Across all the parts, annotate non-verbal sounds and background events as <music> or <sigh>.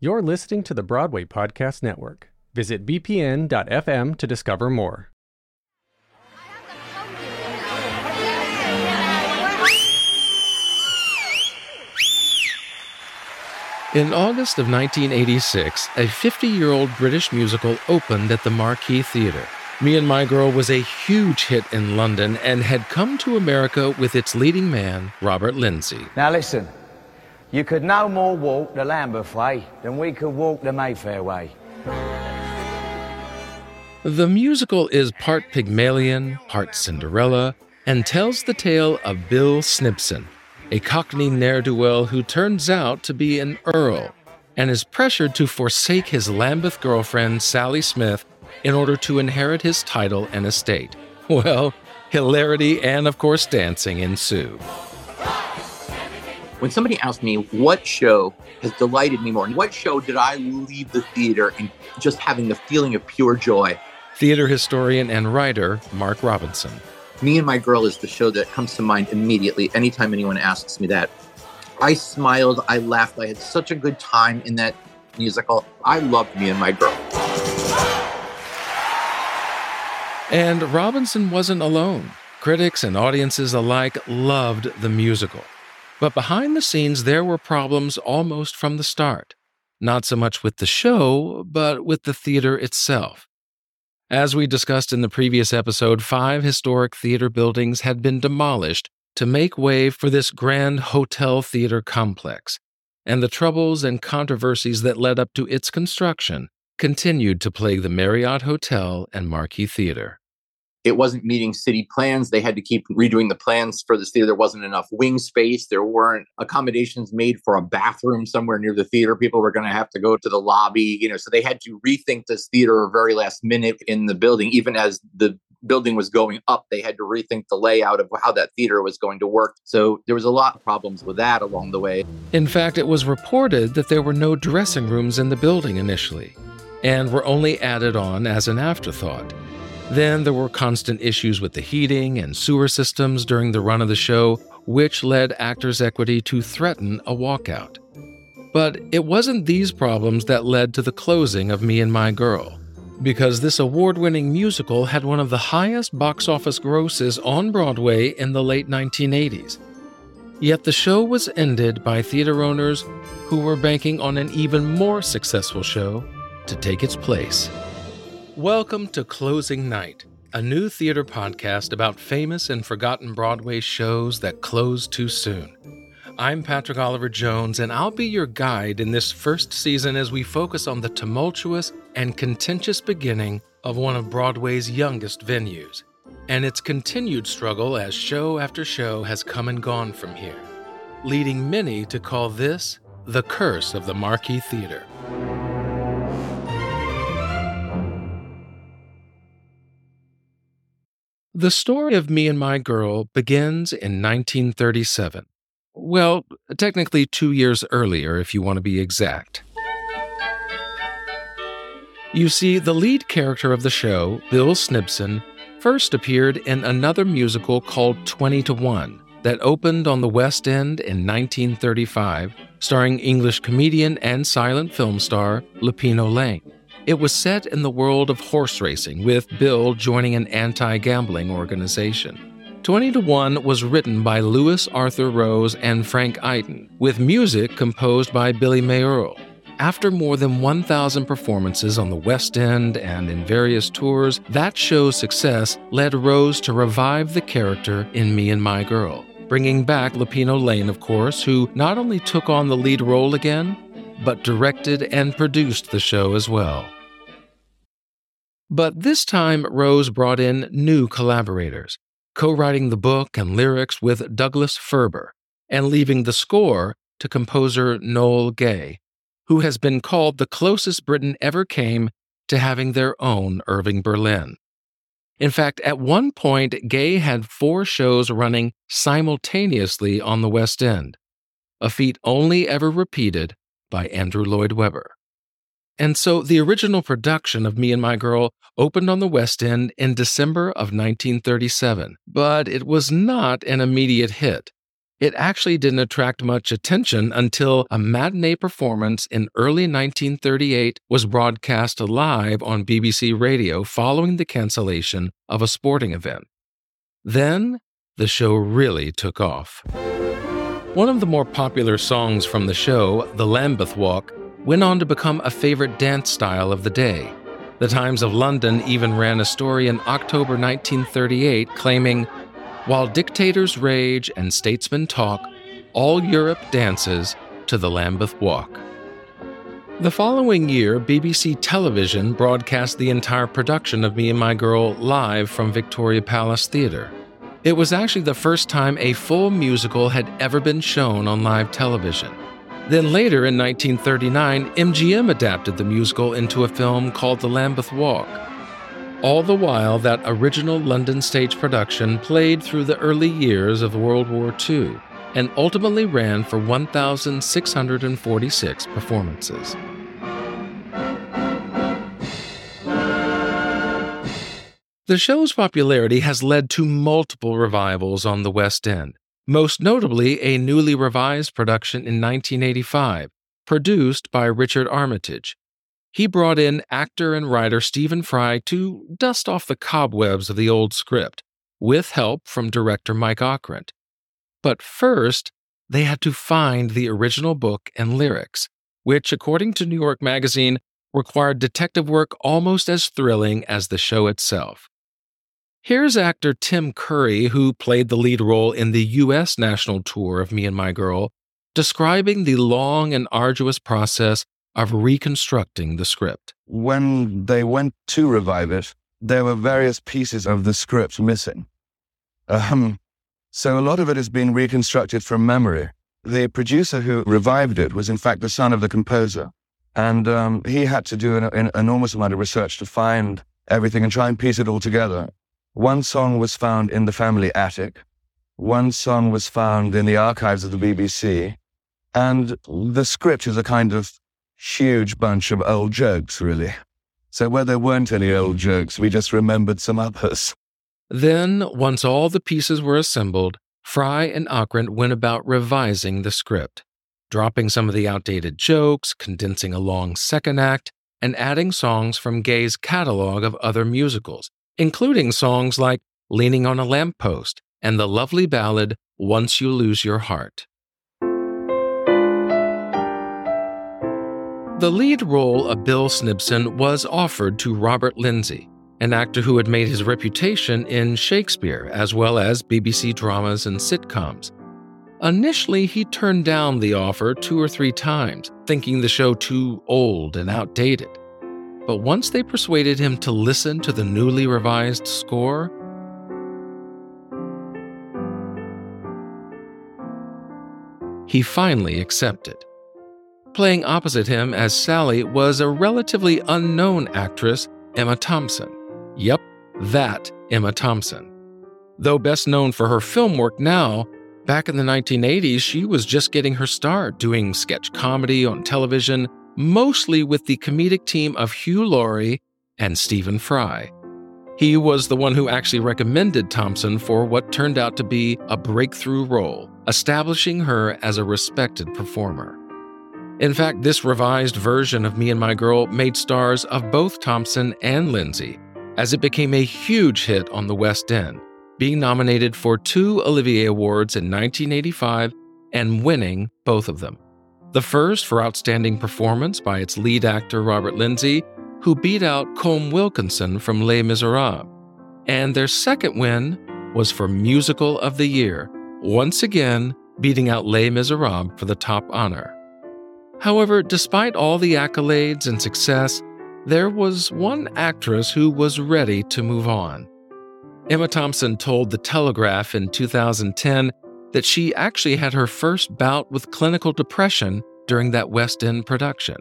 You're listening to the Broadway Podcast Network. Visit bpn.fm to discover more. In August of 1986, a 50 year old British musical opened at the Marquis Theatre. Me and My Girl was a huge hit in London and had come to America with its leading man, Robert Lindsay. Now listen, you could no more walk the Lambeth way than we could walk the Mayfair way. The musical is part Pygmalion, part Cinderella, and tells the tale of Bill Snibson, a Cockney ne'er do well who turns out to be an earl and is pressured to forsake his Lambeth girlfriend, Sally Smith, in order to inherit his title and estate. Well, hilarity and, of course, dancing ensue. When somebody asked me what show has delighted me more, and what show did I leave the theater and just having the feeling of pure joy? Theater historian and writer Mark Robinson. Me and My Girl is the show that comes to mind immediately anytime anyone asks me that. I smiled, I laughed, I had such a good time in that musical. I loved Me and My Girl. And Robinson wasn't alone. Critics and audiences alike loved the musical. But behind the scenes, there were problems almost from the start. Not so much with the show, but with the theater itself. As we discussed in the previous episode, five historic theater buildings had been demolished to make way for this grand hotel theater complex, and the troubles and controversies that led up to its construction continued to plague the Marriott Hotel and Marquis Theater it wasn't meeting city plans. They had to keep redoing the plans for this theater. There wasn't enough wing space. There weren't accommodations made for a bathroom somewhere near the theater. People were going to have to go to the lobby, you know, so they had to rethink this theater very last minute in the building. Even as the building was going up, they had to rethink the layout of how that theater was going to work. So there was a lot of problems with that along the way. In fact, it was reported that there were no dressing rooms in the building initially and were only added on as an afterthought. Then there were constant issues with the heating and sewer systems during the run of the show, which led Actors Equity to threaten a walkout. But it wasn't these problems that led to the closing of Me and My Girl, because this award winning musical had one of the highest box office grosses on Broadway in the late 1980s. Yet the show was ended by theater owners who were banking on an even more successful show to take its place. Welcome to Closing Night, a new theater podcast about famous and forgotten Broadway shows that closed too soon. I'm Patrick Oliver Jones, and I'll be your guide in this first season as we focus on the tumultuous and contentious beginning of one of Broadway's youngest venues, and its continued struggle as show after show has come and gone from here, leading many to call this the curse of the Marquis Theater. The story of Me and My Girl begins in 1937. Well, technically two years earlier, if you want to be exact. You see, the lead character of the show, Bill Snibson, first appeared in another musical called 20 to 1 that opened on the West End in 1935, starring English comedian and silent film star Lupino Lane. It was set in the world of horse racing, with Bill joining an anti gambling organization. 20 to 1 was written by Lewis Arthur Rose and Frank Eyton, with music composed by Billy Mayerl. After more than 1,000 performances on the West End and in various tours, that show's success led Rose to revive the character in Me and My Girl, bringing back Lupino Lane, of course, who not only took on the lead role again, but directed and produced the show as well. But this time, Rose brought in new collaborators, co writing the book and lyrics with Douglas Furber, and leaving the score to composer Noel Gay, who has been called the closest Britain ever came to having their own Irving Berlin. In fact, at one point, Gay had four shows running simultaneously on the West End, a feat only ever repeated by Andrew Lloyd Webber. And so the original production of Me and My Girl opened on the West End in December of 1937, but it was not an immediate hit. it actually didn't attract much attention until a matinee performance in early 1938 was broadcast live on BBC Radio following the cancellation of a sporting event. Then, the show really took off. One of the more popular songs from the show, The Lambeth Walk, went on to become a favorite dance style of the day. The Times of London even ran a story in October 1938 claiming while dictators rage and statesmen talk, all Europe dances to the Lambeth Walk. The following year, BBC Television broadcast the entire production of Me and My Girl live from Victoria Palace Theatre. It was actually the first time a full musical had ever been shown on live television. Then later in 1939, MGM adapted the musical into a film called The Lambeth Walk. All the while, that original London stage production played through the early years of World War II and ultimately ran for 1,646 performances. The show's popularity has led to multiple revivals on the West End, most notably a newly revised production in 1985, produced by Richard Armitage, he brought in actor and writer Stephen Fry to dust off the cobwebs of the old script, with help from director Mike Ockrent. But first, they had to find the original book and lyrics, which, according to New York Magazine, required detective work almost as thrilling as the show itself. Here's actor Tim Curry, who played the lead role in the U.S. national tour of Me and My Girl, describing the long and arduous process of reconstructing the script. When they went to revive it, there were various pieces of the script missing. Um, so a lot of it has been reconstructed from memory. The producer who revived it was, in fact, the son of the composer. And um, he had to do an, an enormous amount of research to find everything and try and piece it all together. One song was found in the family attic. One song was found in the archives of the BBC. And the script is a kind of huge bunch of old jokes, really. So where there weren't any old jokes, we just remembered some others. Then, once all the pieces were assembled, Fry and Ockrent went about revising the script, dropping some of the outdated jokes, condensing a long second act, and adding songs from Gay's catalog of other musicals, including songs like Leaning on a Lamppost and the lovely ballad Once You Lose Your Heart. The lead role of Bill Snibson was offered to Robert Lindsay, an actor who had made his reputation in Shakespeare as well as BBC dramas and sitcoms. Initially, he turned down the offer two or three times, thinking the show too old and outdated. But once they persuaded him to listen to the newly revised score, he finally accepted. Playing opposite him as Sally was a relatively unknown actress, Emma Thompson. Yep, that Emma Thompson. Though best known for her film work now, back in the 1980s she was just getting her start doing sketch comedy on television, mostly with the comedic team of Hugh Laurie and Stephen Fry. He was the one who actually recommended Thompson for what turned out to be a breakthrough role, establishing her as a respected performer. In fact, this revised version of Me and My Girl made stars of both Thompson and Lindsay, as it became a huge hit on the West End, being nominated for two Olivier Awards in 1985 and winning both of them. The first for Outstanding Performance by its lead actor Robert Lindsay, who beat out Colm Wilkinson from Les Miserables. And their second win was for Musical of the Year, once again beating out Les Miserables for the top honor. However, despite all the accolades and success, there was one actress who was ready to move on. Emma Thompson told The Telegraph in 2010 that she actually had her first bout with clinical depression during that West End production,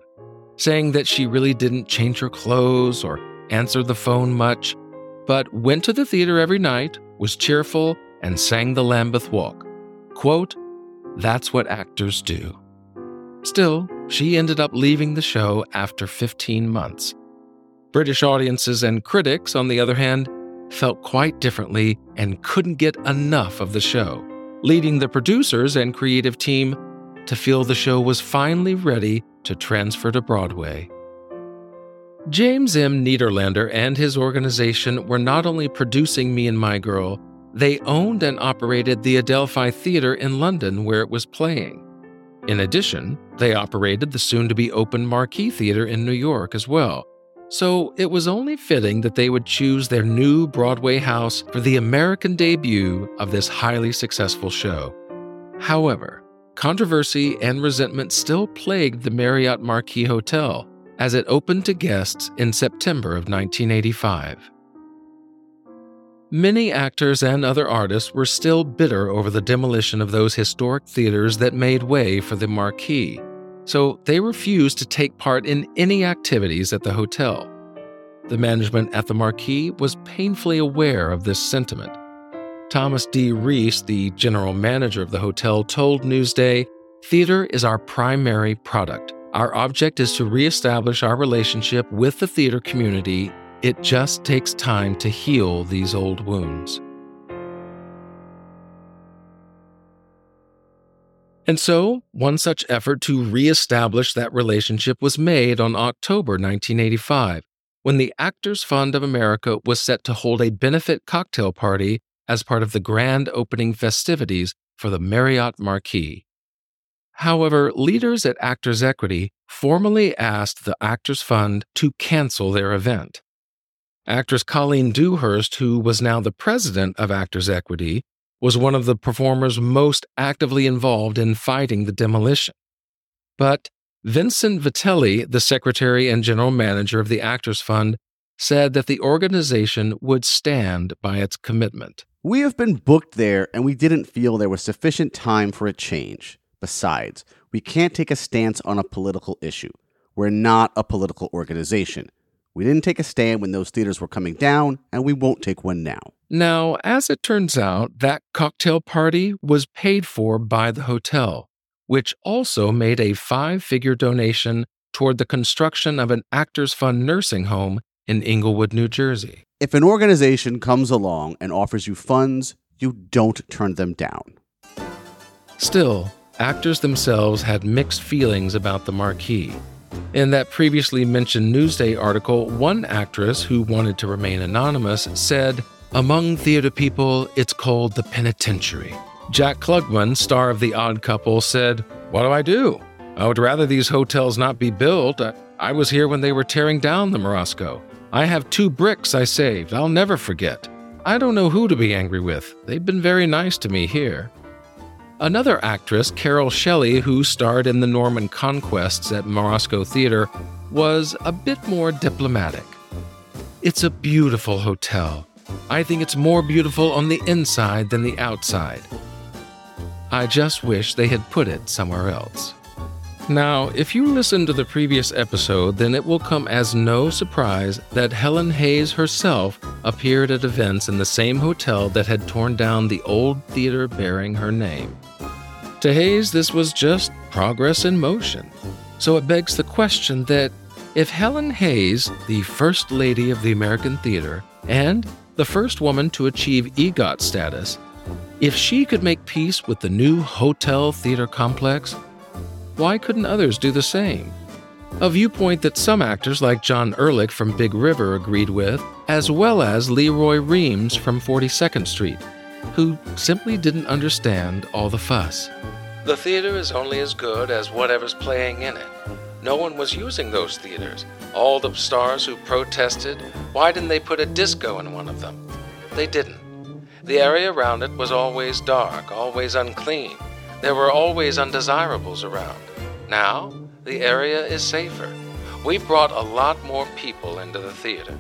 saying that she really didn't change her clothes or answer the phone much, but went to the theater every night, was cheerful, and sang the Lambeth Walk. Quote, That's what actors do. Still, she ended up leaving the show after 15 months. British audiences and critics, on the other hand, felt quite differently and couldn't get enough of the show. Leading the producers and creative team to feel the show was finally ready to transfer to Broadway. James M. Nederlander and his organization were not only producing Me and My Girl, they owned and operated the Adelphi Theatre in London where it was playing. In addition, they operated the soon to be open Marquis Theatre in New York as well. So it was only fitting that they would choose their new Broadway house for the American debut of this highly successful show. However, controversy and resentment still plagued the Marriott Marquis Hotel as it opened to guests in September of 1985. Many actors and other artists were still bitter over the demolition of those historic theaters that made way for the Marquis, so they refused to take part in any activities at the hotel. The management at the Marquis was painfully aware of this sentiment. Thomas D. Reese, the general manager of the hotel, told Newsday Theater is our primary product. Our object is to reestablish our relationship with the theater community it just takes time to heal these old wounds. And so, one such effort to reestablish that relationship was made on October 1985, when the Actors Fund of America was set to hold a benefit cocktail party as part of the grand opening festivities for the Marriott Marquis. However, leaders at Actors Equity formally asked the Actors Fund to cancel their event. Actress Colleen Dewhurst, who was now the president of Actors Equity, was one of the performers most actively involved in fighting the demolition. But Vincent Vitelli, the secretary and general manager of the Actors Fund, said that the organization would stand by its commitment. We have been booked there, and we didn't feel there was sufficient time for a change. Besides, we can't take a stance on a political issue. We're not a political organization. We didn't take a stand when those theaters were coming down, and we won't take one now. Now, as it turns out, that cocktail party was paid for by the hotel, which also made a five figure donation toward the construction of an Actors Fund nursing home in Englewood, New Jersey. If an organization comes along and offers you funds, you don't turn them down. Still, actors themselves had mixed feelings about the Marquis. In that previously mentioned Newsday article, one actress who wanted to remain anonymous said, Among theater people, it's called the penitentiary. Jack Klugman, star of The Odd Couple, said, What do I do? I would rather these hotels not be built. I was here when they were tearing down the Morosco. I have two bricks I saved. I'll never forget. I don't know who to be angry with. They've been very nice to me here. Another actress, Carole Shelley, who starred in the Norman Conquests at Morosco Theater, was a bit more diplomatic. It's a beautiful hotel. I think it's more beautiful on the inside than the outside. I just wish they had put it somewhere else. Now, if you listened to the previous episode, then it will come as no surprise that Helen Hayes herself appeared at events in the same hotel that had torn down the old theater bearing her name. To Hayes, this was just progress in motion. So it begs the question that if Helen Hayes, the First Lady of the American Theater and the first woman to achieve EGOT status, if she could make peace with the new hotel theater complex, why couldn't others do the same? A viewpoint that some actors like John Ehrlich from Big River agreed with, as well as Lee Roy Reams from 42nd Street, who simply didn't understand all the fuss. The theater is only as good as whatever's playing in it. No one was using those theaters. All the stars who protested, why didn't they put a disco in one of them? They didn't. The area around it was always dark, always unclean. There were always undesirables around. Now, the area is safer. We've brought a lot more people into the theater.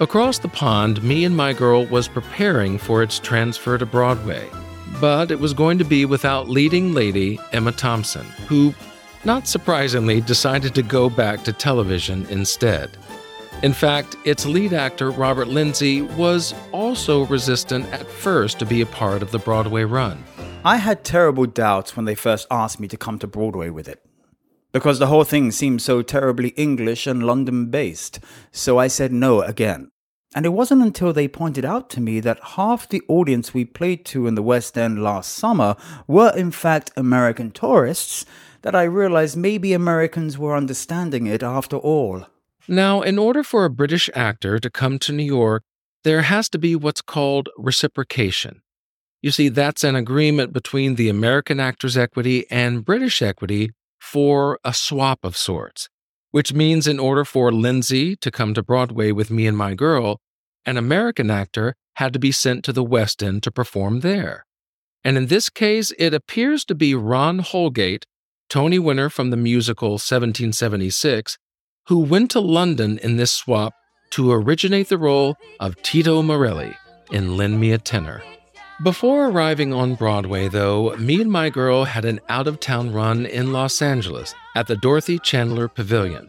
Across the pond, Me and My Girl was preparing for its transfer to Broadway, but it was going to be without leading lady Emma Thompson, who, not surprisingly, decided to go back to television instead. In fact, its lead actor, Robert Lindsay, was also resistant at first to be a part of the Broadway run. I had terrible doubts when they first asked me to come to Broadway with it because the whole thing seemed so terribly English and London based, so I said no again. And it wasn't until they pointed out to me that half the audience we played to in the West End last summer were, in fact, American tourists that I realized maybe Americans were understanding it after all. Now, in order for a British actor to come to New York, there has to be what's called reciprocation. You see, that's an agreement between the American Actors Equity and British Equity for a swap of sorts, which means in order for Lindsay to come to Broadway with me and my girl, an American actor had to be sent to the West End to perform there. And in this case, it appears to be Ron Holgate, Tony winner from the musical 1776, who went to London in this swap to originate the role of Tito Morelli in Lend Me a Tenor. Before arriving on Broadway, though, me and my girl had an out of town run in Los Angeles at the Dorothy Chandler Pavilion.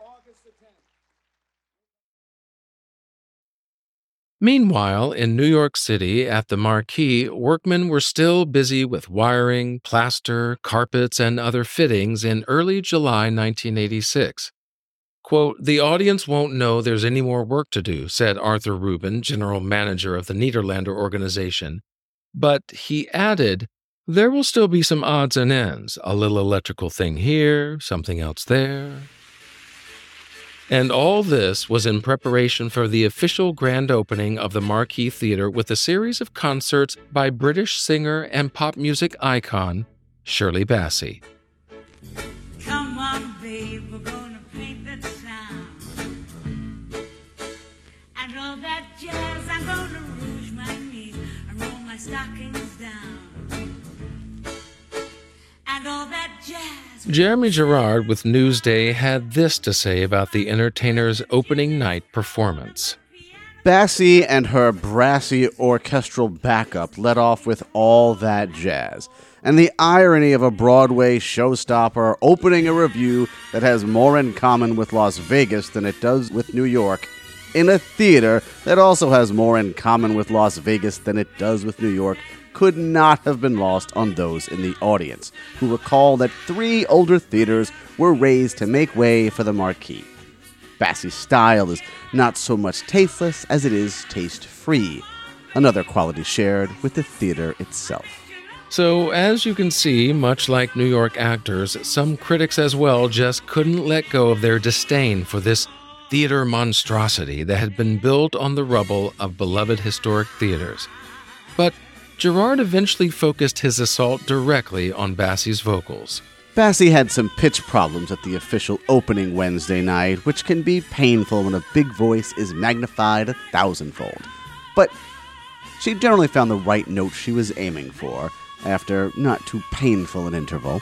August the 10th. Meanwhile, in New York City at the Marquis, workmen were still busy with wiring, plaster, carpets, and other fittings in early July 1986. Quote, The audience won't know there's any more work to do, said Arthur Rubin, general manager of the Nederlander organization. But he added, There will still be some odds and ends, a little electrical thing here, something else there. And all this was in preparation for the official grand opening of the Marquis Theatre with a series of concerts by British singer and pop music icon Shirley Bassey. Come on, babe, we're gonna the. And all that jazz, I'm gonna rouge my knees and roll my stockings down. Jeremy Gerard with Newsday had this to say about the entertainer's opening night performance. Bassey and her brassy orchestral backup led off with all that jazz. And the irony of a Broadway showstopper opening a revue that has more in common with Las Vegas than it does with New York, in a theater that also has more in common with Las Vegas than it does with New York, could not have been lost on those in the audience, who recall that three older theaters were razed to make way for the Marquis. Bassey's style is not so much tasteless as it is taste free, another quality shared with the theater itself. So, as you can see, much like New York actors, some critics as well just couldn't let go of their disdain for this theater monstrosity that had been built on the rubble of beloved historic theaters. But Gerard eventually focused his assault directly on Bassey's vocals. Bassey had some pitch problems at the official opening Wednesday night, which can be painful when a big voice is magnified a thousandfold. But she generally found the right note she was aiming for after not too painful an interval.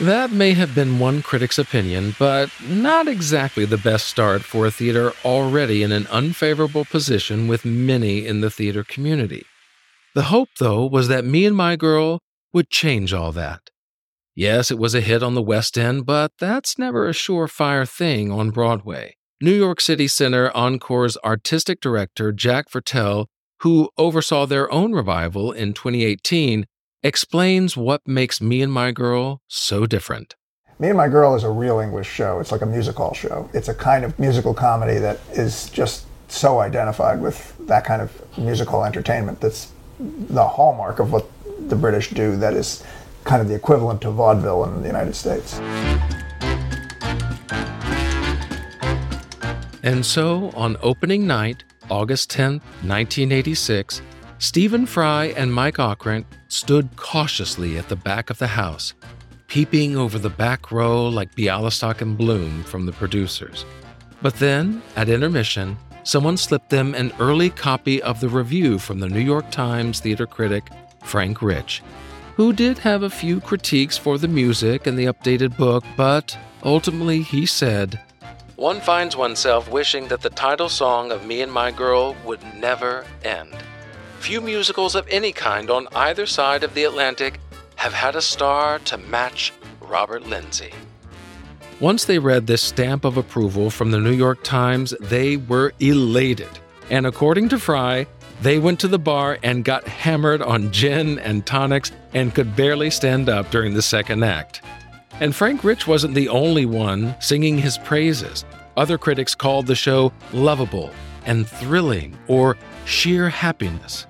That may have been one critic's opinion, but not exactly the best start for a theater already in an unfavorable position with many in the theater community. The hope, though, was that Me and My Girl would change all that. Yes, it was a hit on the West End, but that's never a surefire thing on Broadway. New York City Center Encore's artistic director, Jack Viertel, who oversaw their own revival in 2018, explains what makes Me and My Girl so different. Me and My Girl is a real English show. It's like a music hall show. It's a kind of musical comedy that is just so identified with that kind of musical entertainment. That's the hallmark of what the British do, that is kind of the equivalent to vaudeville in the United States. And so, on opening night, August 10th, 1986, Stephen Fry and Mike Ockrent stood cautiously at the back of the house, peeping over the back row like Bialystok and Bloom from the producers. But then, at intermission, someone slipped them an early copy of the review from the New York Times theater critic Frank Rich, who did have a few critiques for the music and the updated book, but ultimately he said, One finds oneself wishing that the title song of Me and My Girl would never end. Few musicals of any kind on either side of the Atlantic have had a star to match Robert Lindsay. Once they read this stamp of approval from the New York Times, they were elated. And according to Fry, they went to the bar and got hammered on gin and tonics and could barely stand up during the second act. And Frank Rich wasn't the only one singing his praises. Other critics called the show lovable and thrilling or sheer happiness.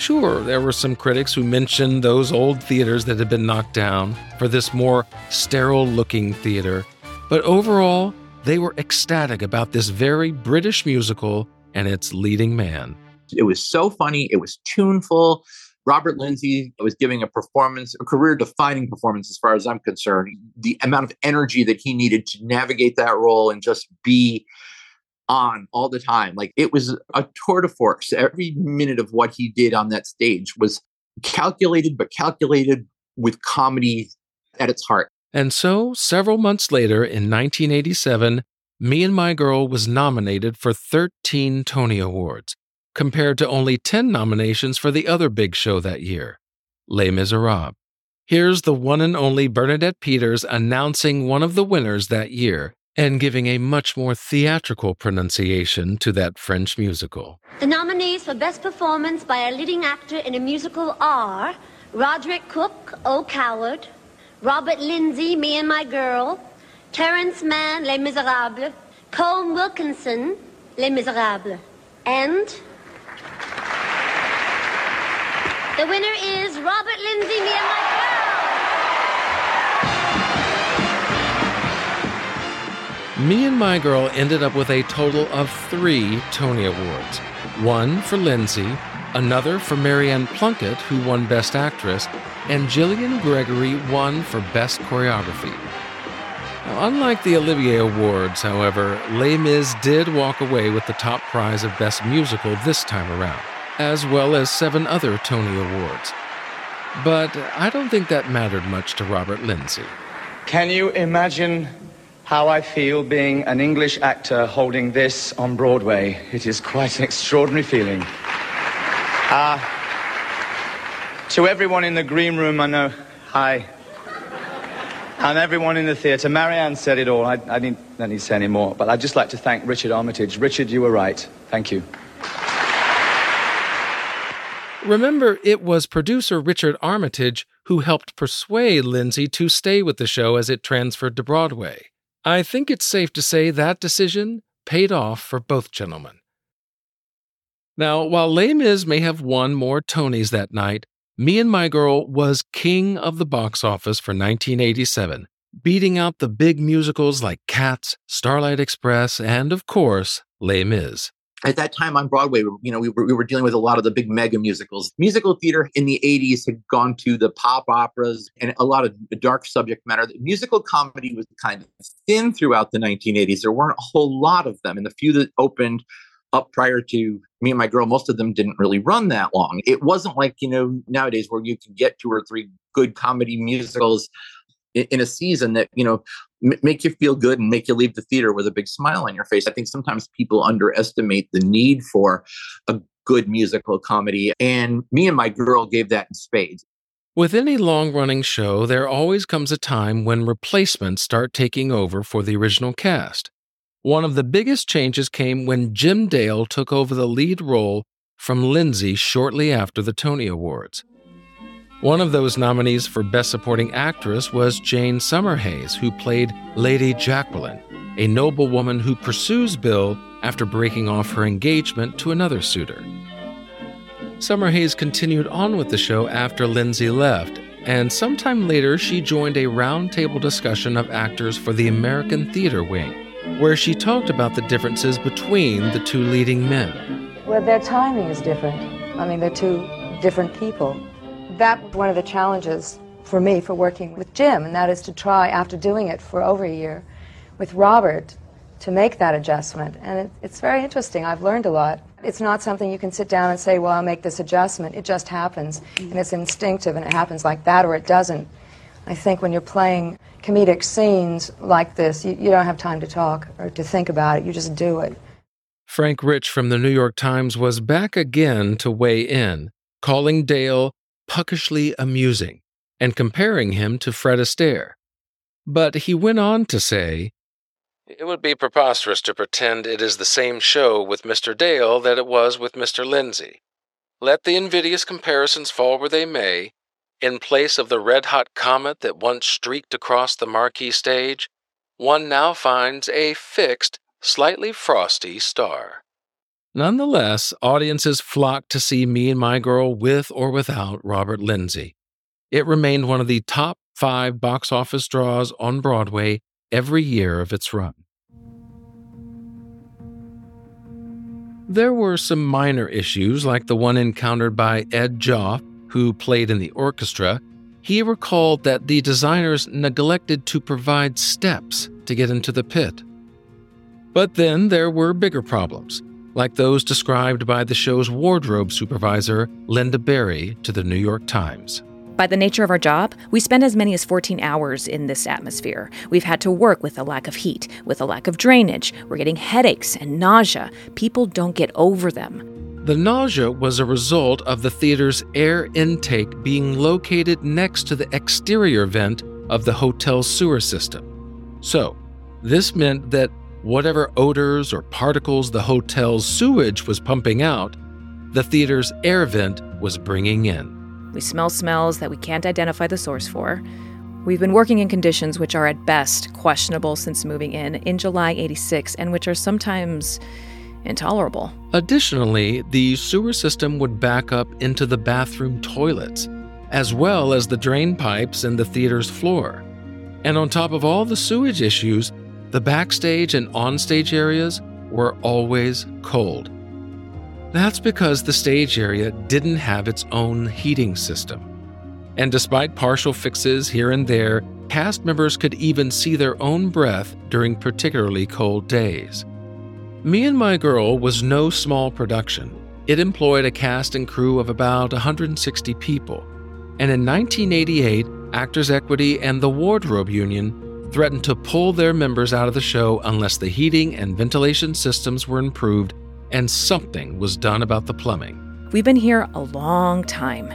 Sure, there were some critics who mentioned those old theaters that had been knocked down for this more sterile looking theater, but overall, they were ecstatic about this very British musical and its leading man. It was so funny, it was tuneful. Robert Lindsay was giving a performance, a career defining performance, as far as I'm concerned. The amount of energy that he needed to navigate that role and just be on all the time. Like it was a tour de force. Every minute of what he did on that stage was calculated, but calculated with comedy at its heart. And so, several months later in 1987, Me and My Girl was nominated for 13 Tony Awards, compared to only 10 nominations for the other big show that year, Les Miserables. Here's the one and only Bernadette Peters announcing one of the winners that year and giving a much more theatrical pronunciation to that French musical. The nominees for Best Performance by a Leading Actor in a Musical are Roderick Cook, O Coward, Robert Lindsay, Me and My Girl, Terrence Mann, Les Miserables, Colm Wilkinson, Les Miserables, and the winner is Robert Lindsay, Me and My Me and My Girl ended up with a total of three Tony Awards one for Lindsay, another for Maryann Plunkett, who won Best Actress, and Gillian Gregory won for Best Choreography. Now, unlike the Olivier Awards, however, Les Mis did walk away with the top prize of Best Musical this time around, as well as seven other Tony Awards. But I don't think that mattered much to Robert Lindsay. Can you imagine how I feel being an English actor holding this on Broadway? It is quite an extraordinary feeling. Uh, to everyone in the green room, I know, hi. And everyone in the theatre, Marianne said it all. I, I didn't, I need to say any more. But I'd just like to thank Richard Armitage. Richard, you were right. Thank you. Remember, it was producer Richard Armitage who helped persuade Lindsay to stay with the show as it transferred to Broadway. I think it's safe to say that decision paid off for both gentlemen. Now, while Les Mis may have won more Tonys that night, Me and My Girl was king of the box office for 1987, beating out the big musicals like Cats, Starlight Express, and, of course, Les Mis at that time on Broadway, you know, we were, we were dealing with a lot of the big mega musicals. Musical theater in the 80s had gone to the pop operas and a lot of dark subject matter. Musical comedy was kind of thin throughout the 1980s. There weren't a whole lot of them. And the few that opened up prior to me and my girl, most of them didn't really run that long. It wasn't like, you know, nowadays where you can get two or three good comedy musicals in a season that you know make you feel good and make you leave the theater with a big smile on your face. I think sometimes people underestimate the need for a good musical comedy. And me and my girl gave that in spades. With any long running show, there always comes a time when replacements start taking over for the original cast. One of the biggest changes came when Jim Dale took over the lead role from Lindsay shortly after the Tony Awards. One of those nominees for Best Supporting Actress was Jane Summerhays, who played Lady Jacqueline, a noblewoman who pursues Bill after breaking off her engagement to another suitor. Summerhays continued on with the show after Lindsay left, and sometime later she joined a roundtable discussion of actors for the American Theater Wing, where she talked about the differences between the two leading men. Well, their timing is different. I mean, they're two different people. That was one of the challenges for me for working with Jim, and that is to try, after doing it for over a year with Robert, to make that adjustment. And it, it's very interesting. I've learned a lot. It's not something you can sit down and say, well, I'll make this adjustment. It just happens. And it's instinctive and it happens like that or it doesn't. I think when you're playing comedic scenes like this, you, you don't have time to talk or to think about it. You just do it. Frank Rich from the New York Times was back again to weigh in, calling Dale puckishly amusing and comparing him to Fred Astaire. But he went on to say, It would be preposterous to pretend it is the same show with Mr. Dale that it was with Mr. Lindsay. Let the invidious comparisons fall where they may. In place of the red hot comet that once streaked across the Marquis stage, one now finds a fixed, slightly frosty star. Nonetheless, audiences flocked to see Me and My Girl with or without Robert Lindsay. It remained one of the top five box office draws on Broadway every year of its run. There were some minor issues, like the one encountered by Ed Joff, who played in the orchestra. He recalled that the designers neglected to provide steps to get into the pit. But then there were bigger problems, like those described by the show's wardrobe supervisor, Linda Berry, to the New York Times. By the nature of our job, we spend as many as 14 hours in this atmosphere. We've had to work with a lack of heat, with a lack of drainage. We're getting headaches and nausea. People don't get over them. The nausea was a result of the theater's air intake being located next to the exterior vent of the hotel's sewer system. So, this meant that whatever odors or particles the hotel's sewage was pumping out, the theater's air vent was bringing in. We smell smells that we can't identify the source for. We've been working in conditions which are at best questionable since moving in in July 86 and which are sometimes intolerable. Additionally, the sewer system would back up into the bathroom toilets, as well as the drain pipes in the theater's floor. And on top of all the sewage issues, the backstage and onstage areas were always cold. That's because the stage area didn't have its own heating system. And despite partial fixes here and there, cast members could even see their own breath during particularly cold days. Me and My Girl was no small production. It employed a cast and crew of about 160 people. And in 1988, Actors Equity and the Wardrobe Union threatened to pull their members out of the show unless the heating and ventilation systems were improved and something was done about the plumbing. We've been here a long time.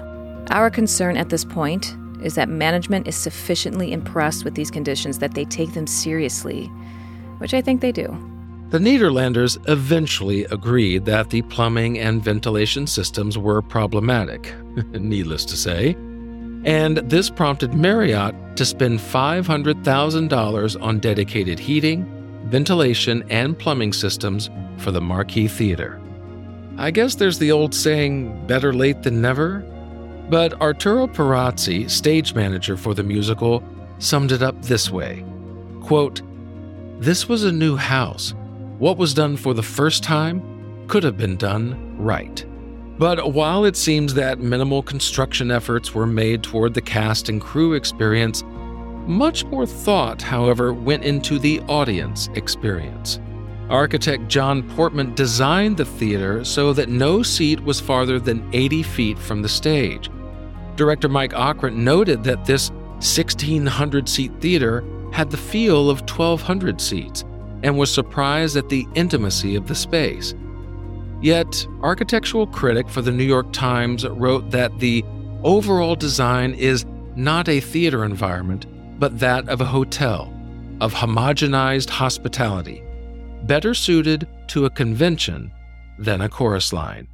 Our concern at this point is that management is sufficiently impressed with these conditions that they take them seriously, which I think they do. The Nederlanders eventually agreed that the plumbing and ventilation systems were problematic, <laughs> needless to say, and this prompted Marriott to spend $500,000 on dedicated heating, ventilation, and plumbing systems for the Marquis Theater. I guess there's the old saying, better late than never? But Arturo Porazzi, stage manager for the musical, summed it up this way quote, This was a new house. What was done for the first time could have been done right. But while it seems that minimal construction efforts were made toward the cast and crew experience, much more thought, however, went into the audience experience. Architect John Portman designed the theater so that no seat was farther than 80 feet from the stage. Director Mike Ockrent noted that this 1,600 seat theater had the feel of 1,200 seats and was surprised at the intimacy of the space. Yet, architectural critic for the New York Times wrote that the overall design is not a theater environment, but that of a hotel, of homogenized hospitality, better suited to a convention than a chorus line.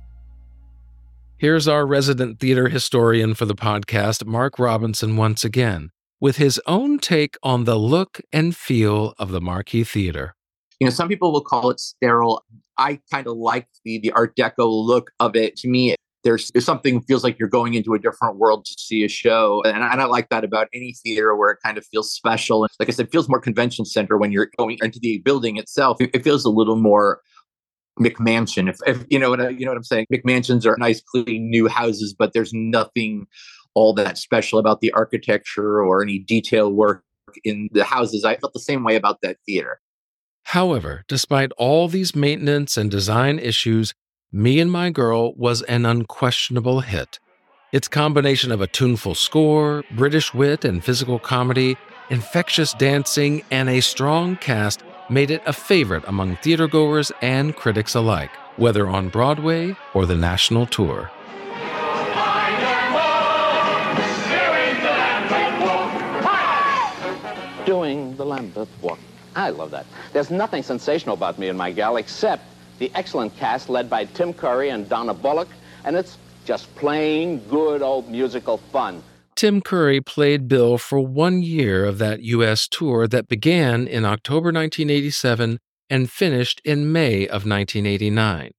Here's our resident theater historian for the podcast, Mark Robinson, once again, with his own take on the look and feel of the Marquis Theater. You know, some people will call it sterile. I kind of like the the Art Deco look of it. To me, there's, there's something feels like you're going into a different world to see a show, and I, and I like that about any theater where it kind of feels special. Like I said, feels more convention center when you're going into the building itself. It, it feels a little more McMansion. If, if you know what I, you know what I'm saying, McMansions are nice, clean, new houses, but there's nothing all that special about the architecture or any detail work in the houses. I felt the same way about that theater. However, despite all these maintenance and design issues, Me and My Girl was an unquestionable hit. Its combination of a tuneful score, British wit and physical comedy, infectious dancing, and a strong cast made it a favorite among theatergoers and critics alike, whether on Broadway or the national tour. Doing the Lambeth Walk. I love that. There's nothing sensational about me and my gal except the excellent cast led by Tim Curry and Donna Bullock, and it's just plain good old musical fun. Tim Curry played Bill for one year of that U.S. tour that began in October 1987 and finished in May of 1989,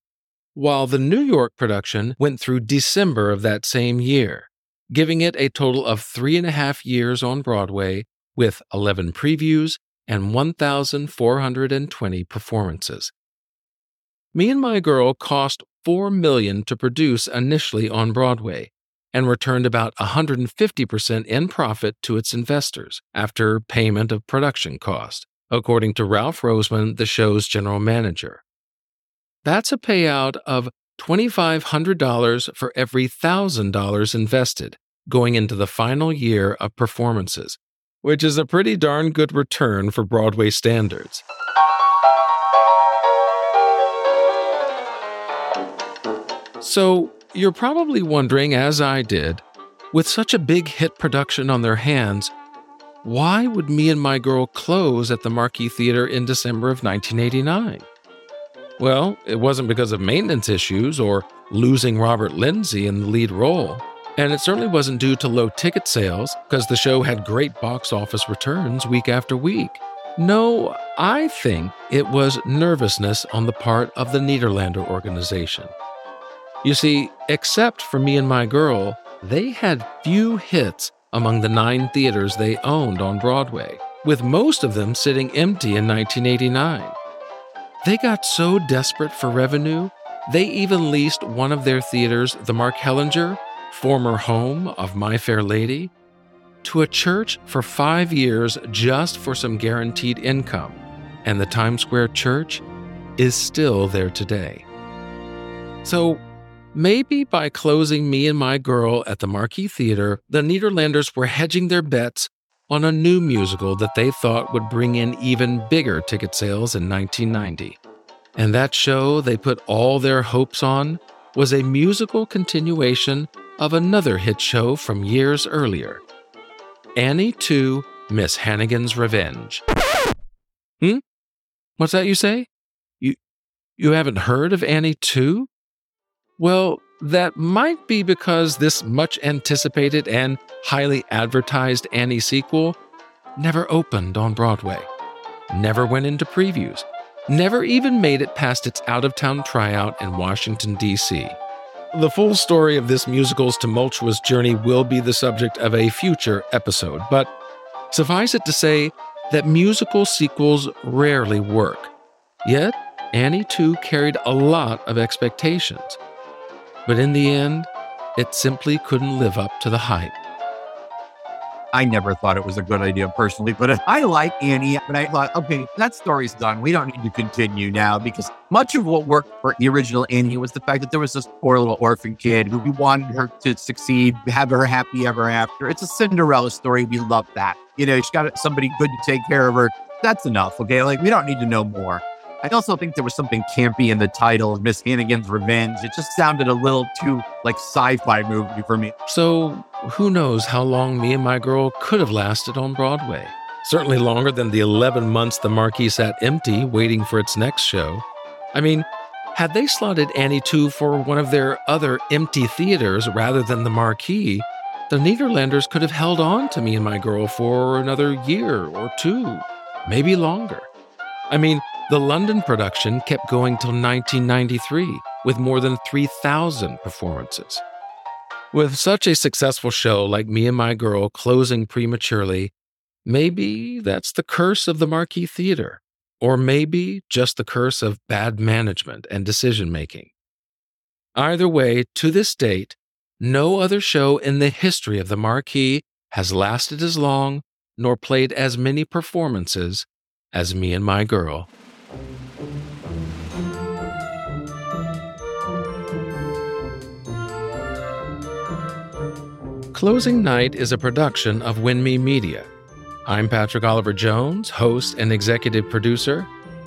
while the New York production went through December of that same year, giving it a total of three and a half years on Broadway with 11 previews and 1,420 performances. Me and My Girl cost 4 million to produce initially on Broadway and returned about 150% in profit to its investors after payment of production cost, according to Ralph Roseman, the show's general manager. That's a payout of $2,500 for every $1,000 invested going into the final year of performances, which is a pretty darn good return for Broadway standards. So, you're probably wondering, as I did, with such a big hit production on their hands, why would Me and My Girl close at the Marquis Theater in December of 1989? Well, it wasn't because of maintenance issues or losing Robert Lindsay in the lead role. And it certainly wasn't due to low ticket sales, because the show had great box office returns week after week. No, I think it was nervousness on the part of the Nederlander organization. You see, except for Me and My Girl, they had few hits among the nine theaters they owned on Broadway, with most of them sitting empty in 1989. They got so desperate for revenue, they even leased one of their theaters, the Mark Hellinger, former home of My Fair Lady, to a church for five years just for some guaranteed income. And the Times Square church is still there today. So, maybe by closing Me and My Girl at the Marquis Theater, the Nederlanders were hedging their bets on a new musical that they thought would bring in even bigger ticket sales in 1990. And that show they put all their hopes on was a musical continuation of another hit show from years earlier Annie 2 Miss Hannigan's Revenge. Hmm? What's that you say? You, you haven't heard of Annie 2? Well, that might be because this much anticipated and highly advertised Annie sequel never opened on Broadway, never went into previews, never even made it past its out of town tryout in Washington, D.C. The full story of this musical's tumultuous journey will be the subject of a future episode, but suffice it to say that musical sequels rarely work. Yet, Annie 2 carried a lot of expectations. But in the end, it simply couldn't live up to the hype. I never thought it was a good idea personally, but I like Annie. But I thought, okay, that story's done. We don't need to continue now because much of what worked for the original Annie was the fact that there was this poor little orphan kid who we wanted her to succeed, have her happy ever after. It's a Cinderella story. We love that. You know, she's got somebody good to take care of her. That's enough. Okay. Like, we don't need to know more. I also think there was something campy in the title, of Miss Hannigan's Revenge. It just sounded a little too like sci-fi movie for me. So, who knows how long Me and My Girl could have lasted on Broadway? Certainly longer than the 11 months the Marquis sat empty waiting for its next show. I mean, had they slotted Annie 2 for one of their other empty theaters rather than the Marquis, the Nederlanders could have held on to Me and My Girl for another year or two, maybe longer. I mean, the London production kept going till 1993 with more than 3,000 performances. With such a successful show like Me and My Girl closing prematurely, maybe that's the curse of the Marquis Theater. or maybe just the curse of bad management and decision making. Either way, to this date, no other show in the history of the Marquis has lasted as long nor played as many performances as Me and My Girl. Closing Night is a production of WINMI Media. I'm Patrick Oliver Jones, host and executive producer.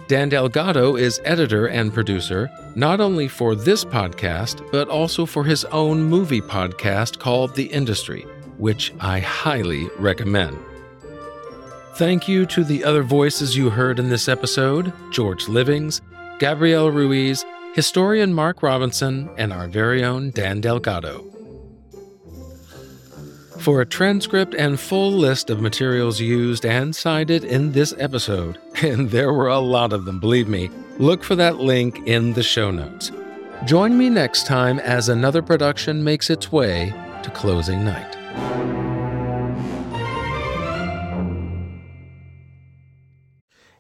Dan Delgado is editor and producer, not only for this podcast, but also for his own movie podcast called The Industry, which I highly recommend. Thank you to the other voices you heard in this episode George Livings, Gabrielle Ruiz, historian Mark Robinson, and our very own Dan Delgado. For a transcript and full list of materials used and cited in this episode, <laughs> and there were a lot of them, believe me, look for that link in the show notes. Join me next time as another production makes its way to closing night.